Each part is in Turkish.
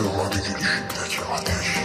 Sığmadı gülüşündeki ateş.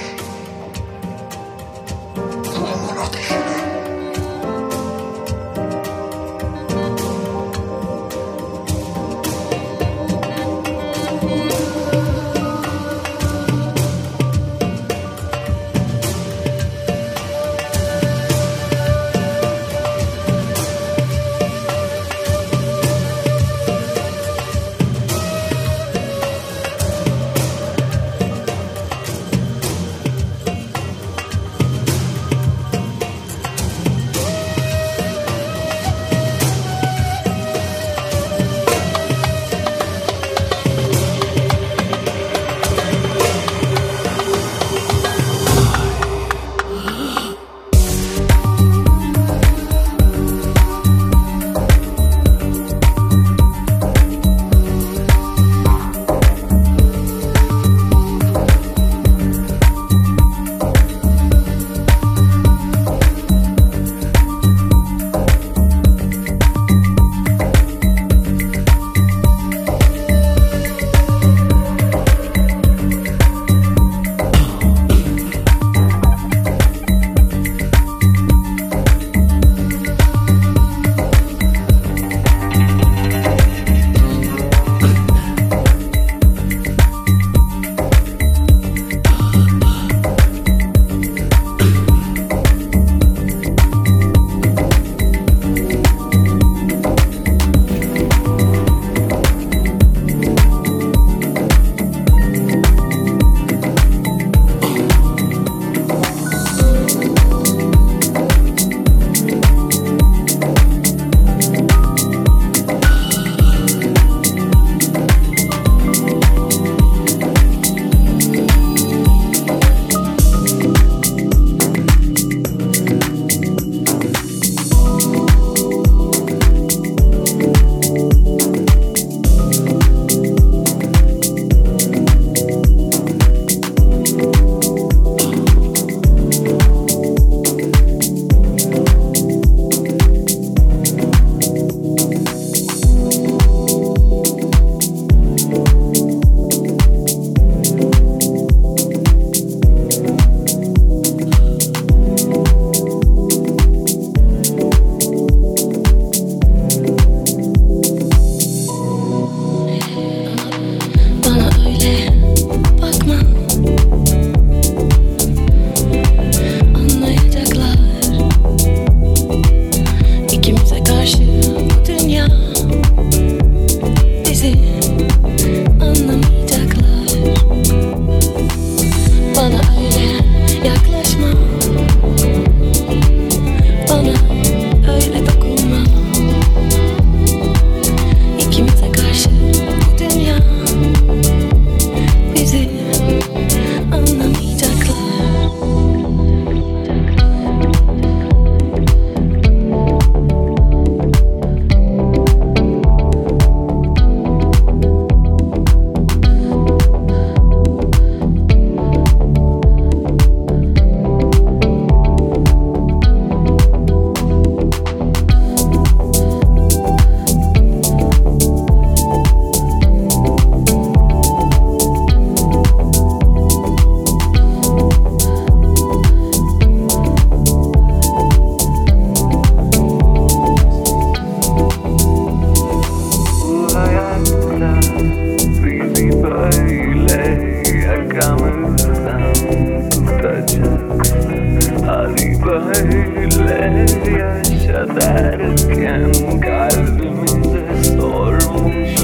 böyle yaşa derken kalbimde sormuş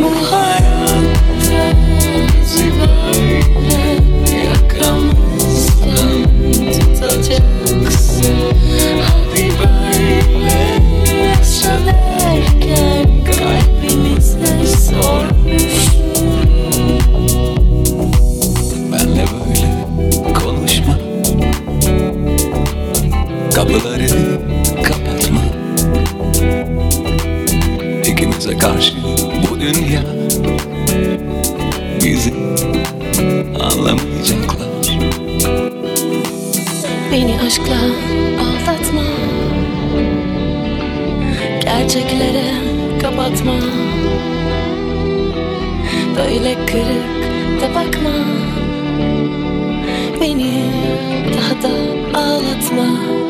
Bu hayatta bizi böyle yakamızdan tutacaksın kapıları kapatma. İkimize karşı bu dünya bizi anlamayacaklar. Beni aşkla aldatma. Gerçeklere kapatma. Böyle kırık da bakma. Beni daha da ağlatma.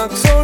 Max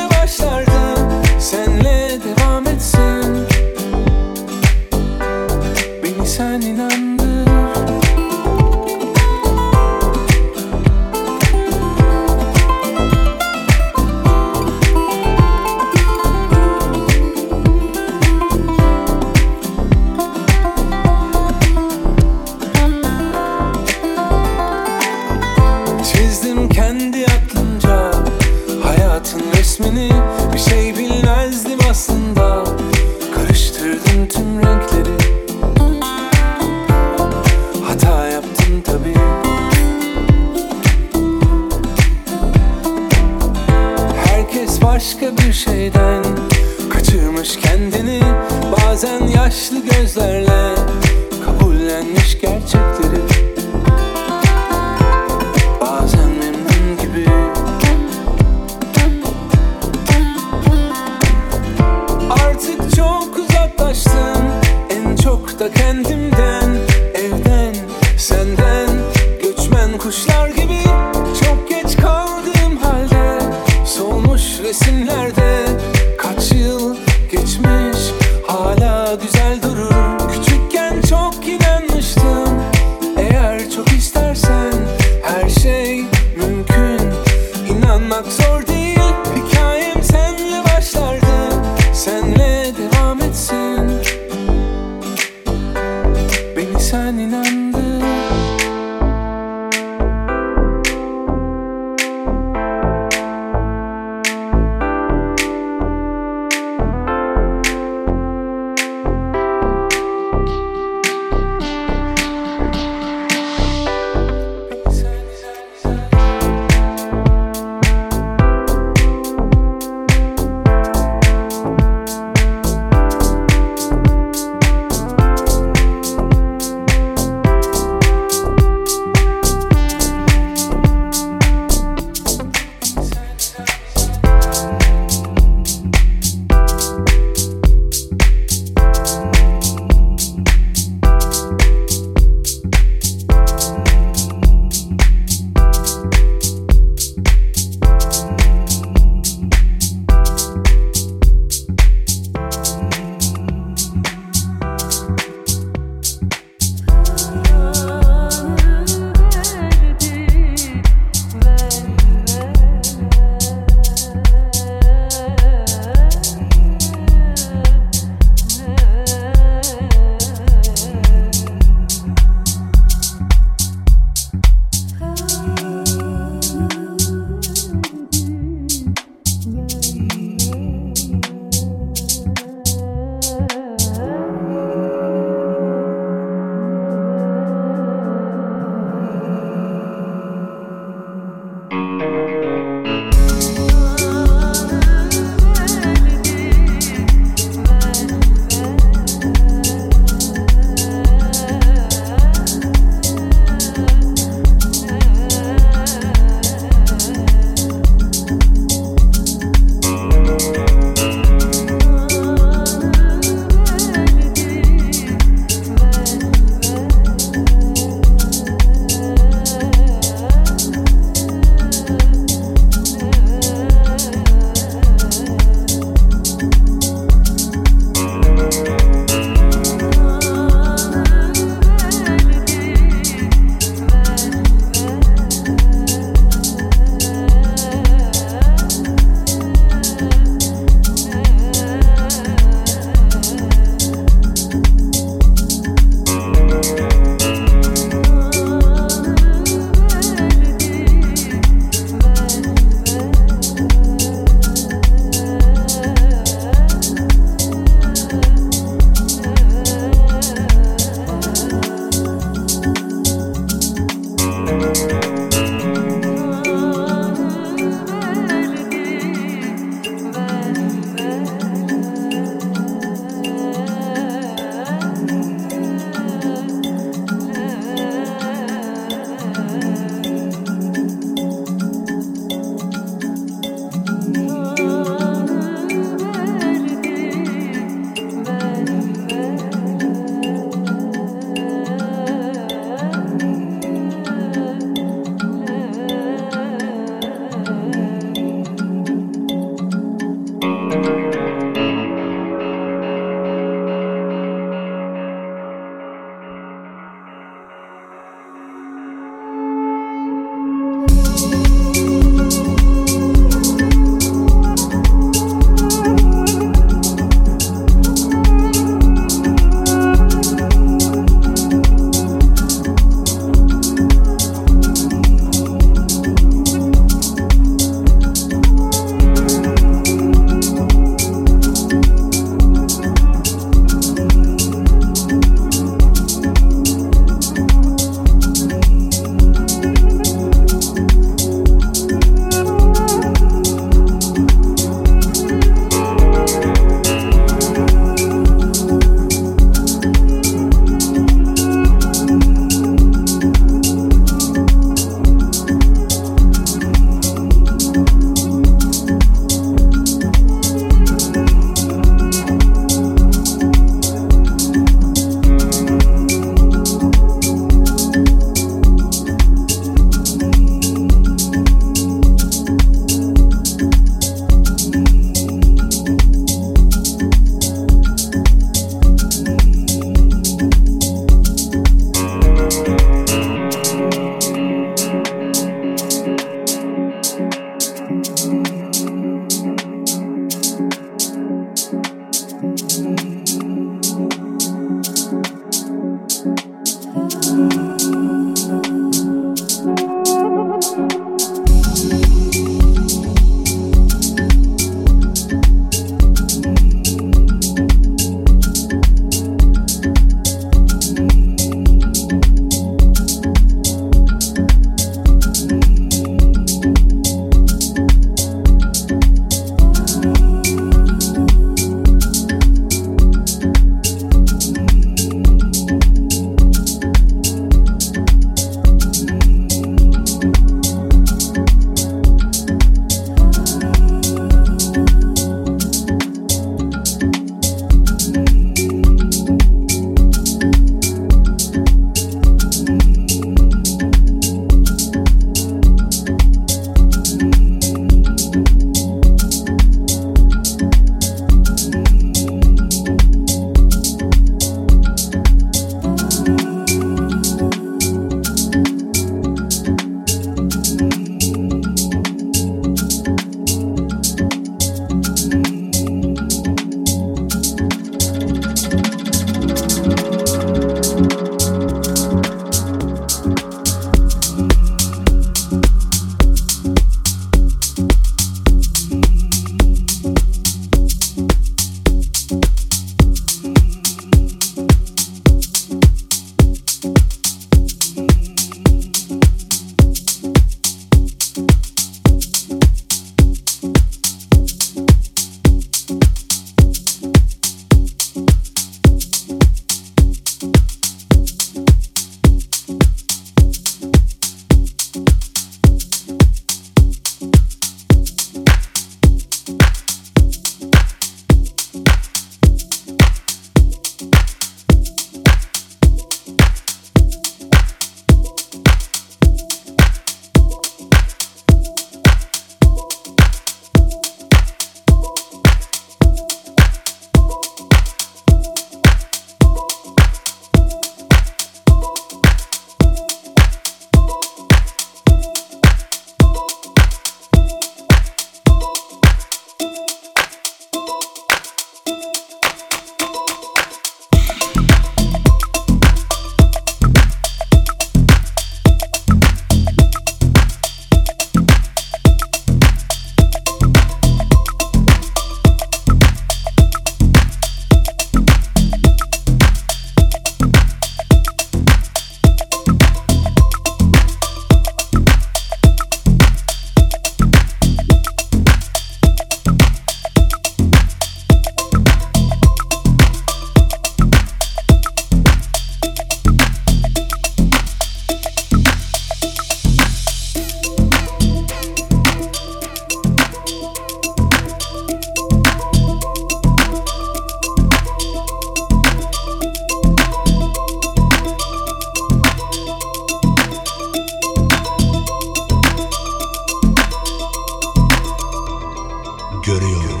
Görüyorum.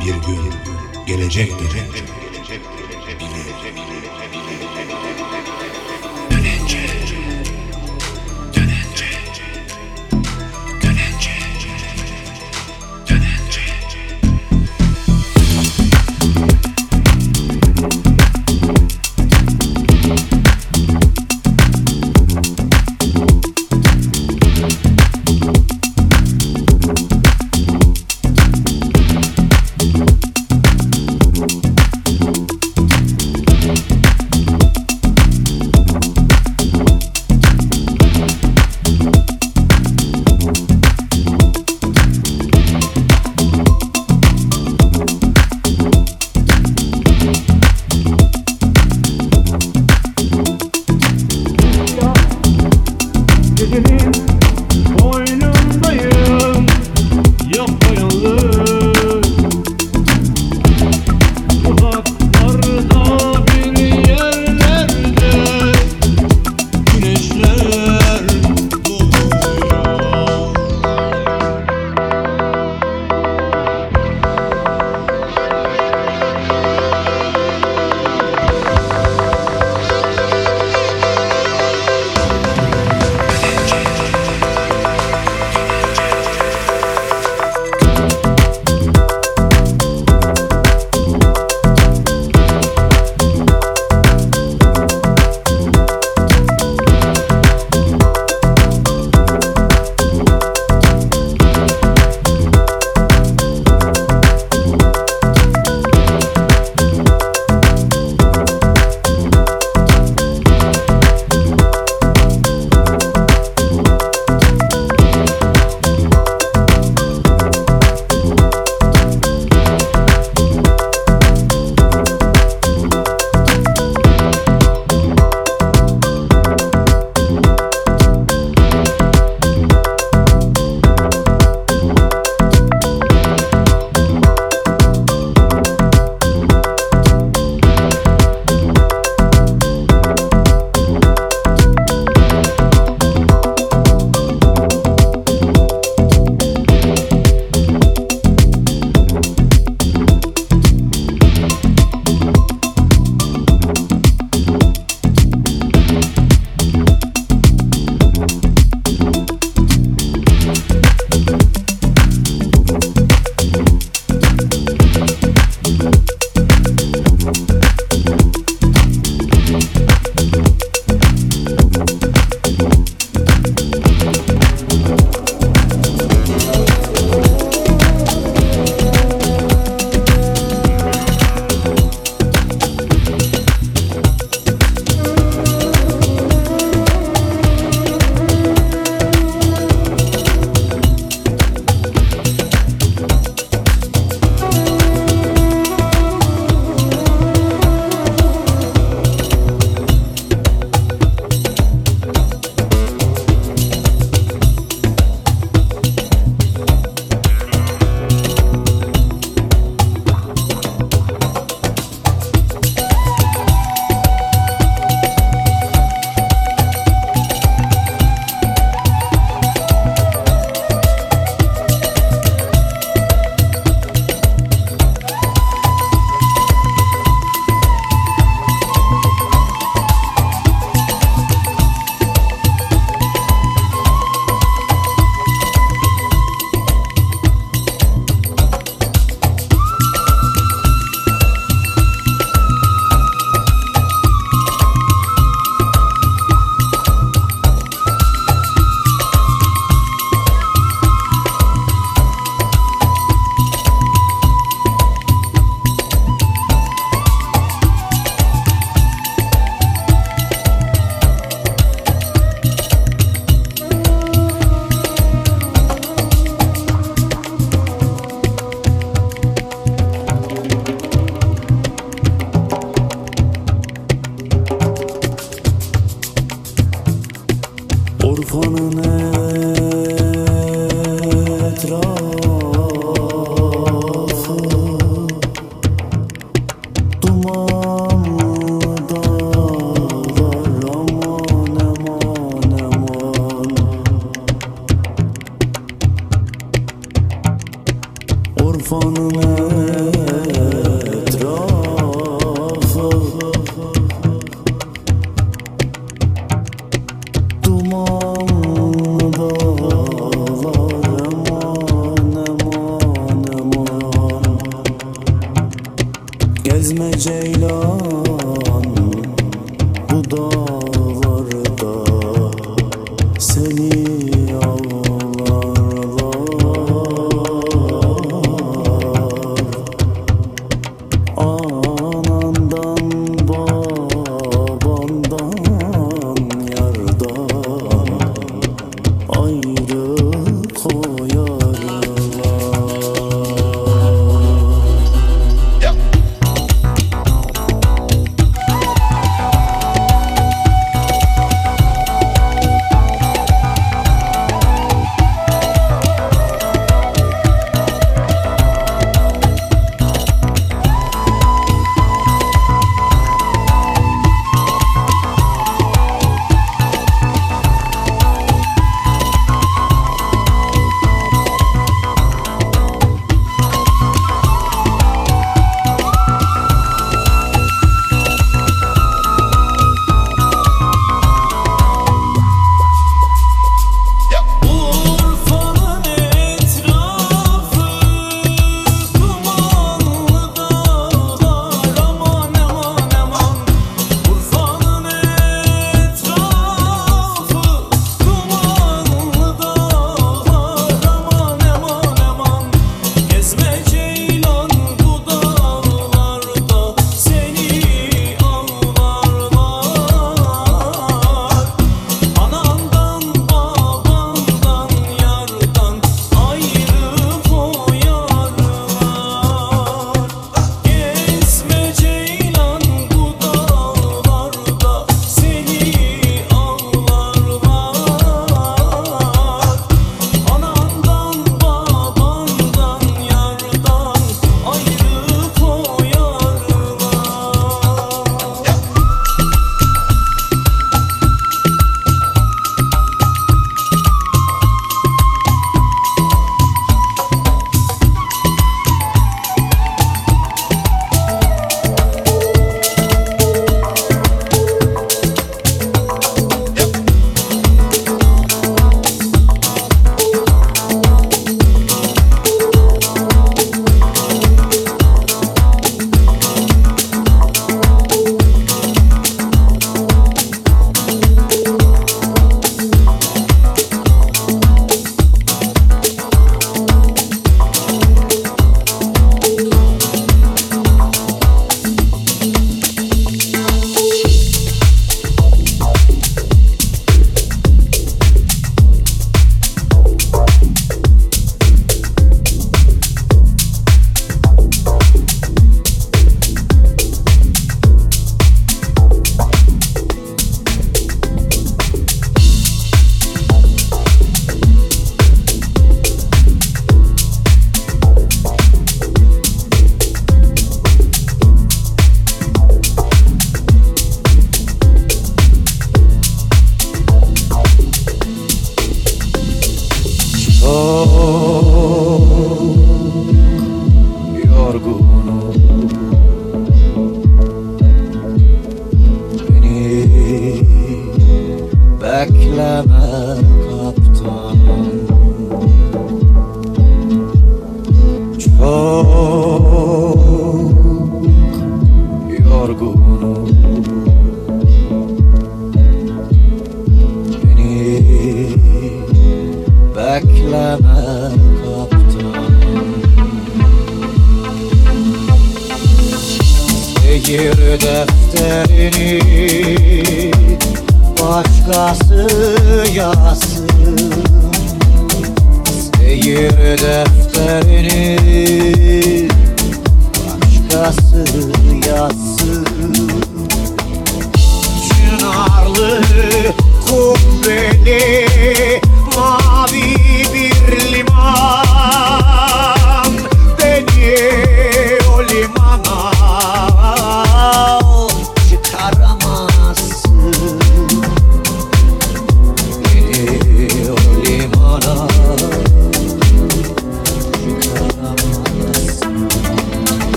Bir gün gelecek diyecek. Bilecek.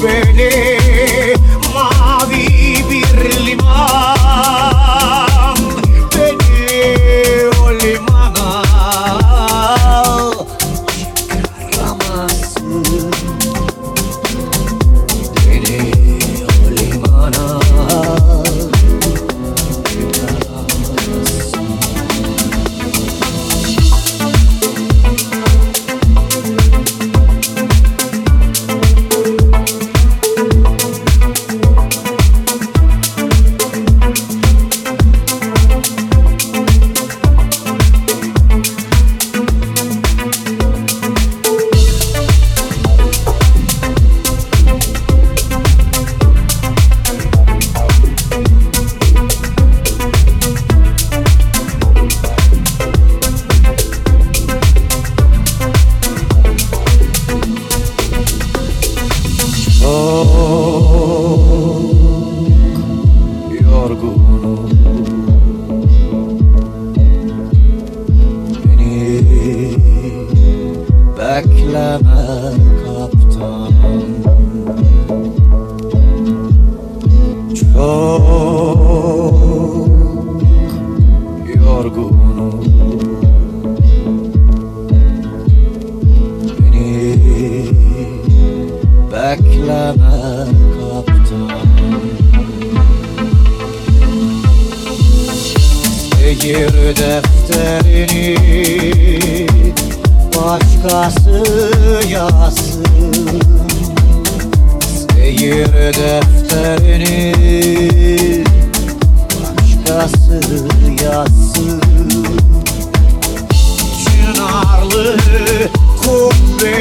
burning. correr.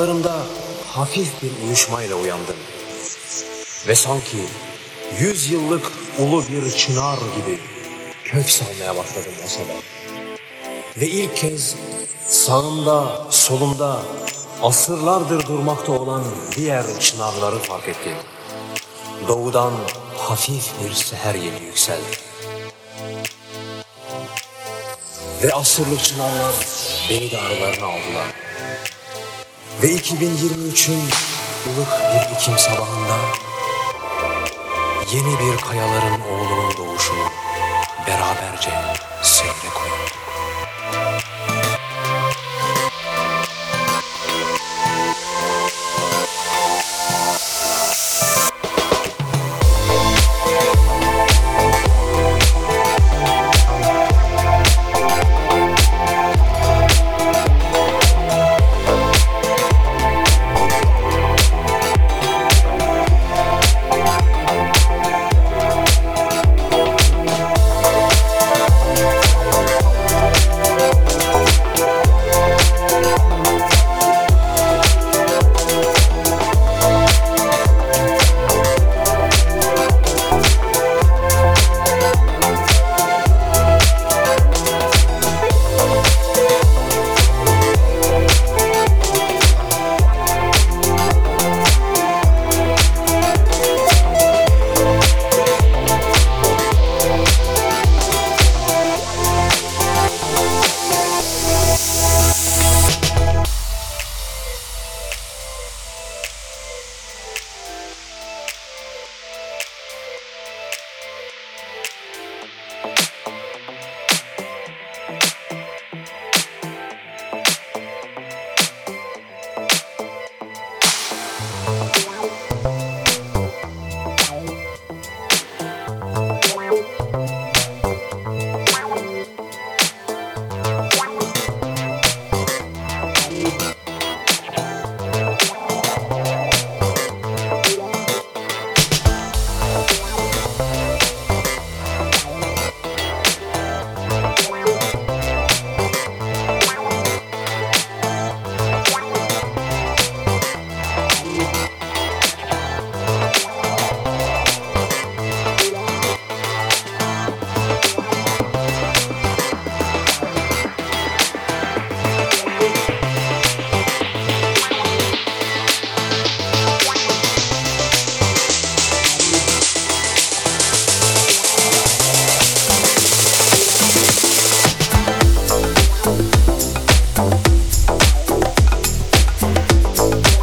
Bacaklarımda hafif bir uyuşmayla uyandım. Ve sanki yüz yıllık ulu bir çınar gibi kök salmaya başladım o sabah. Ve ilk kez sağımda, solumda asırlardır durmakta olan diğer çınarları fark ettim. Doğudan hafif bir seher yeli yükseldi. Ve asırlık çınarlar beni de aralarına aldılar. Ve 2023'ün ılık bir Ekim sabahında yeni bir kayaların oğlunun doğuşunu beraberce seyre koyalım.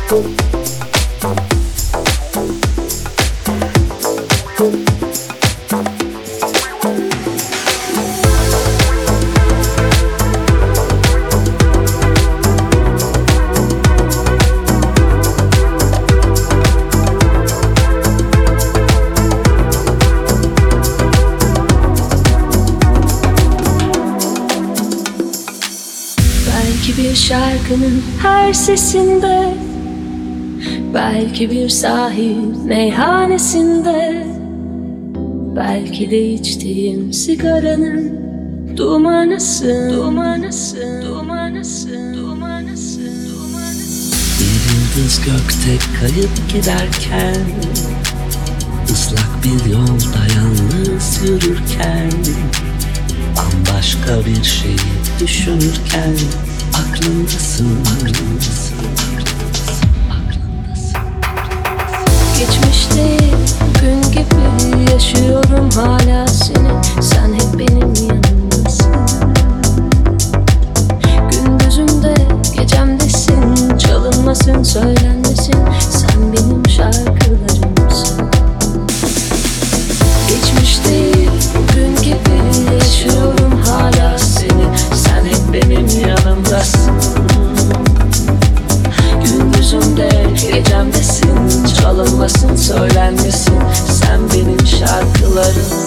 Belki bir şarkının her sesinde Belki bir sahil meyhanesinde Belki de içtiğim sigaranın dumanısın Dumanısın, dumanısın, dumanısın, dumanısın Bir yıldız gökte kayıp giderken ıslak bir yolda yalnız yürürken Bambaşka bir şey düşünürken aklımdasın, aklımdasın, Gün gibi yaşıyorum hala Sen hep benim yanımdasın. Gündüzümde gecemdesin Çalınmasın söylenmesin. Sen benim şarkılarımsın Çalınmasın söylenmesin. Sen benim şarkılarımsın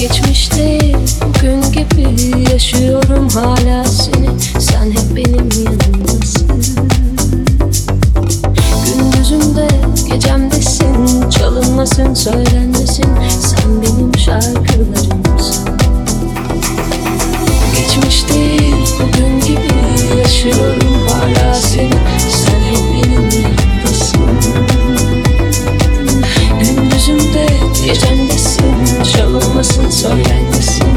Geçmiş değil bugün gibi Yaşıyorum hala seni. Sen hep benim yanımdasın. Gündüzümde gecemdesin Çalınmasın söylenmesin. Sen benim şarkılarımsın. Geçmiş değil bugün gibi Yaşıyorum hala seni. Sen hep benim Çalınmasın söylenmesin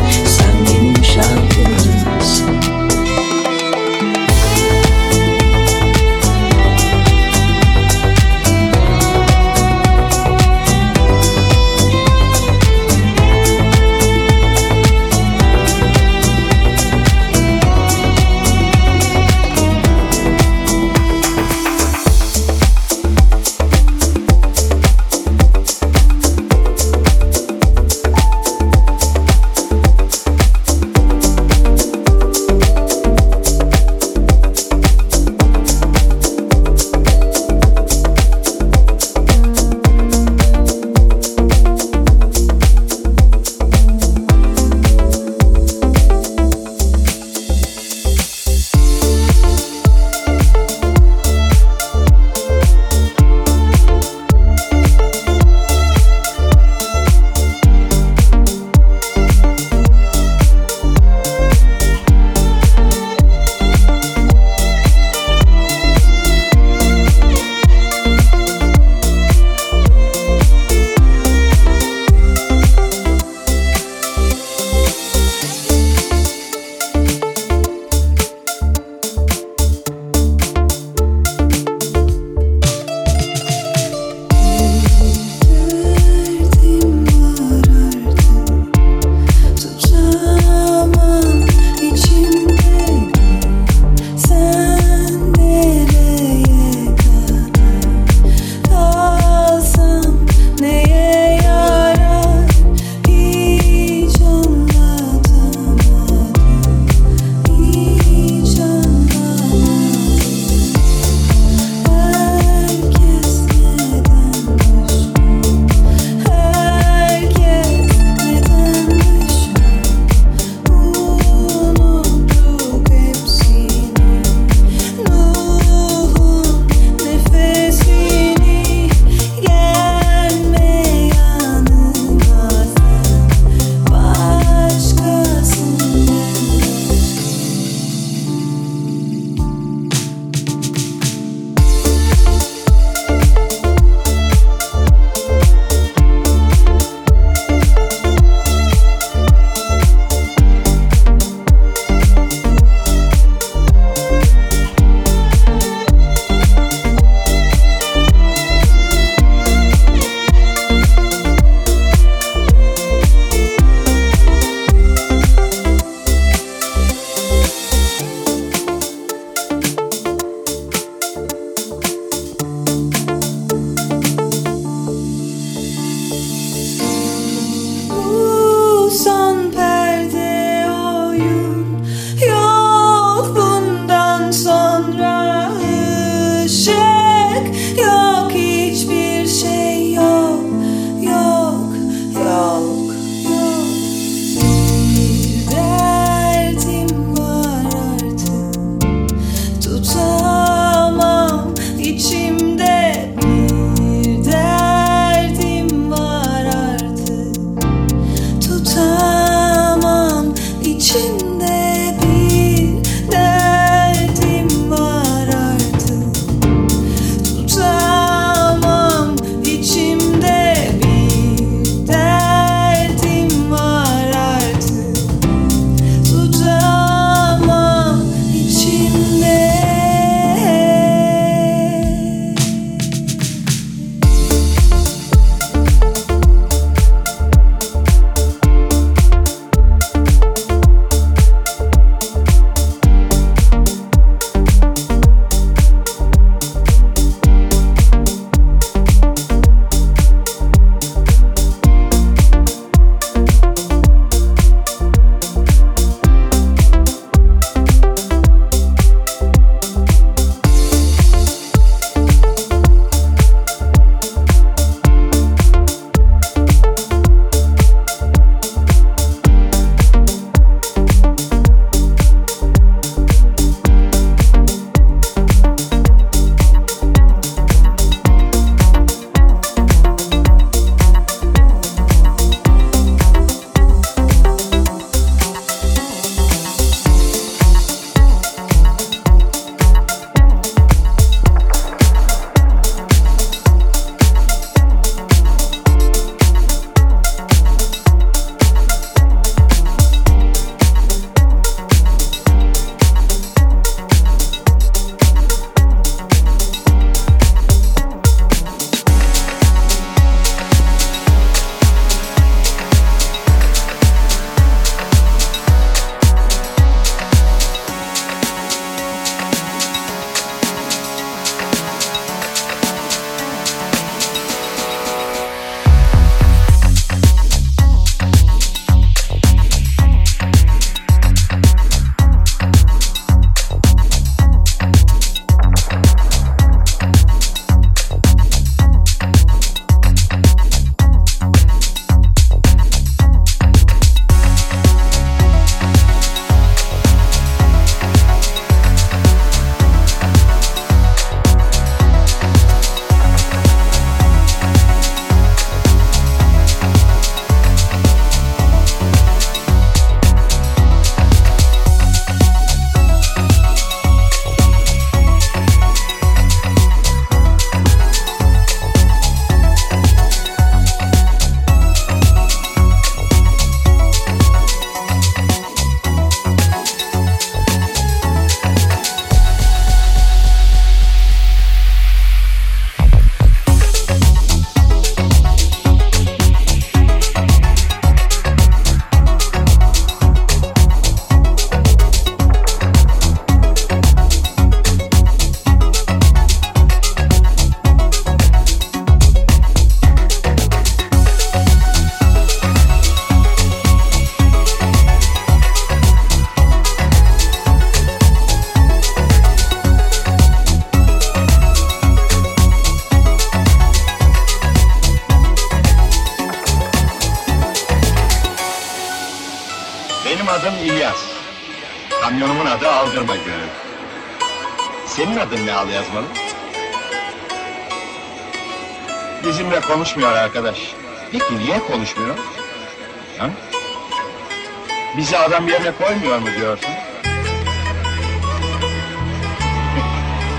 adam yerine koymuyor mu diyorsun?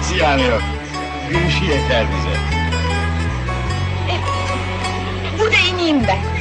Ziyanı yok. Gülüşü yeter bize. Burada ineyim ben.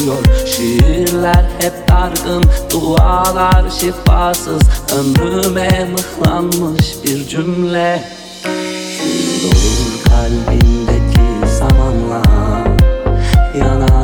duruyor Şiirler hep dargın Dualar şifasız. Ömrüme mıhlanmış bir cümle. Kül olur kalbimdeki zamanla Yanar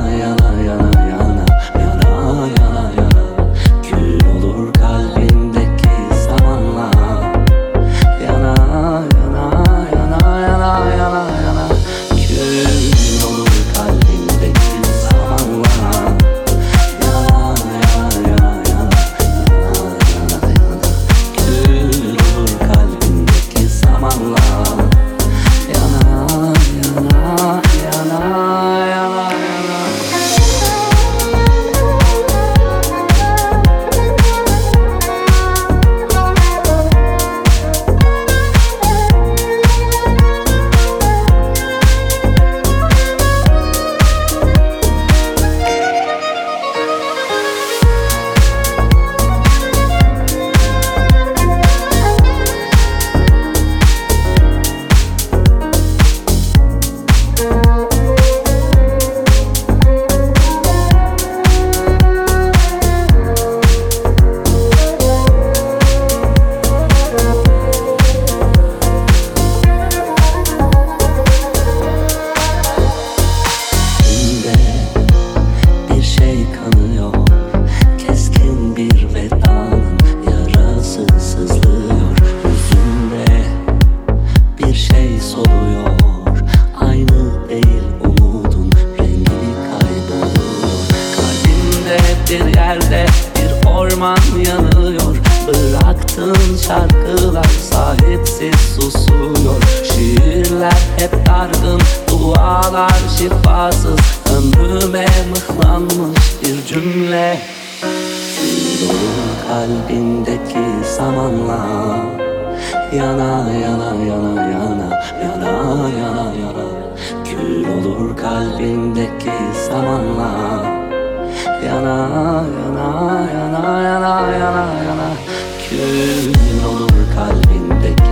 gücümle Dolu kalbimdeki zamanla Yana yana yana yana yana yana yana Kül olur kalbimdeki zamanla Yana yana yana yana yana yana Kül olur kalbimdeki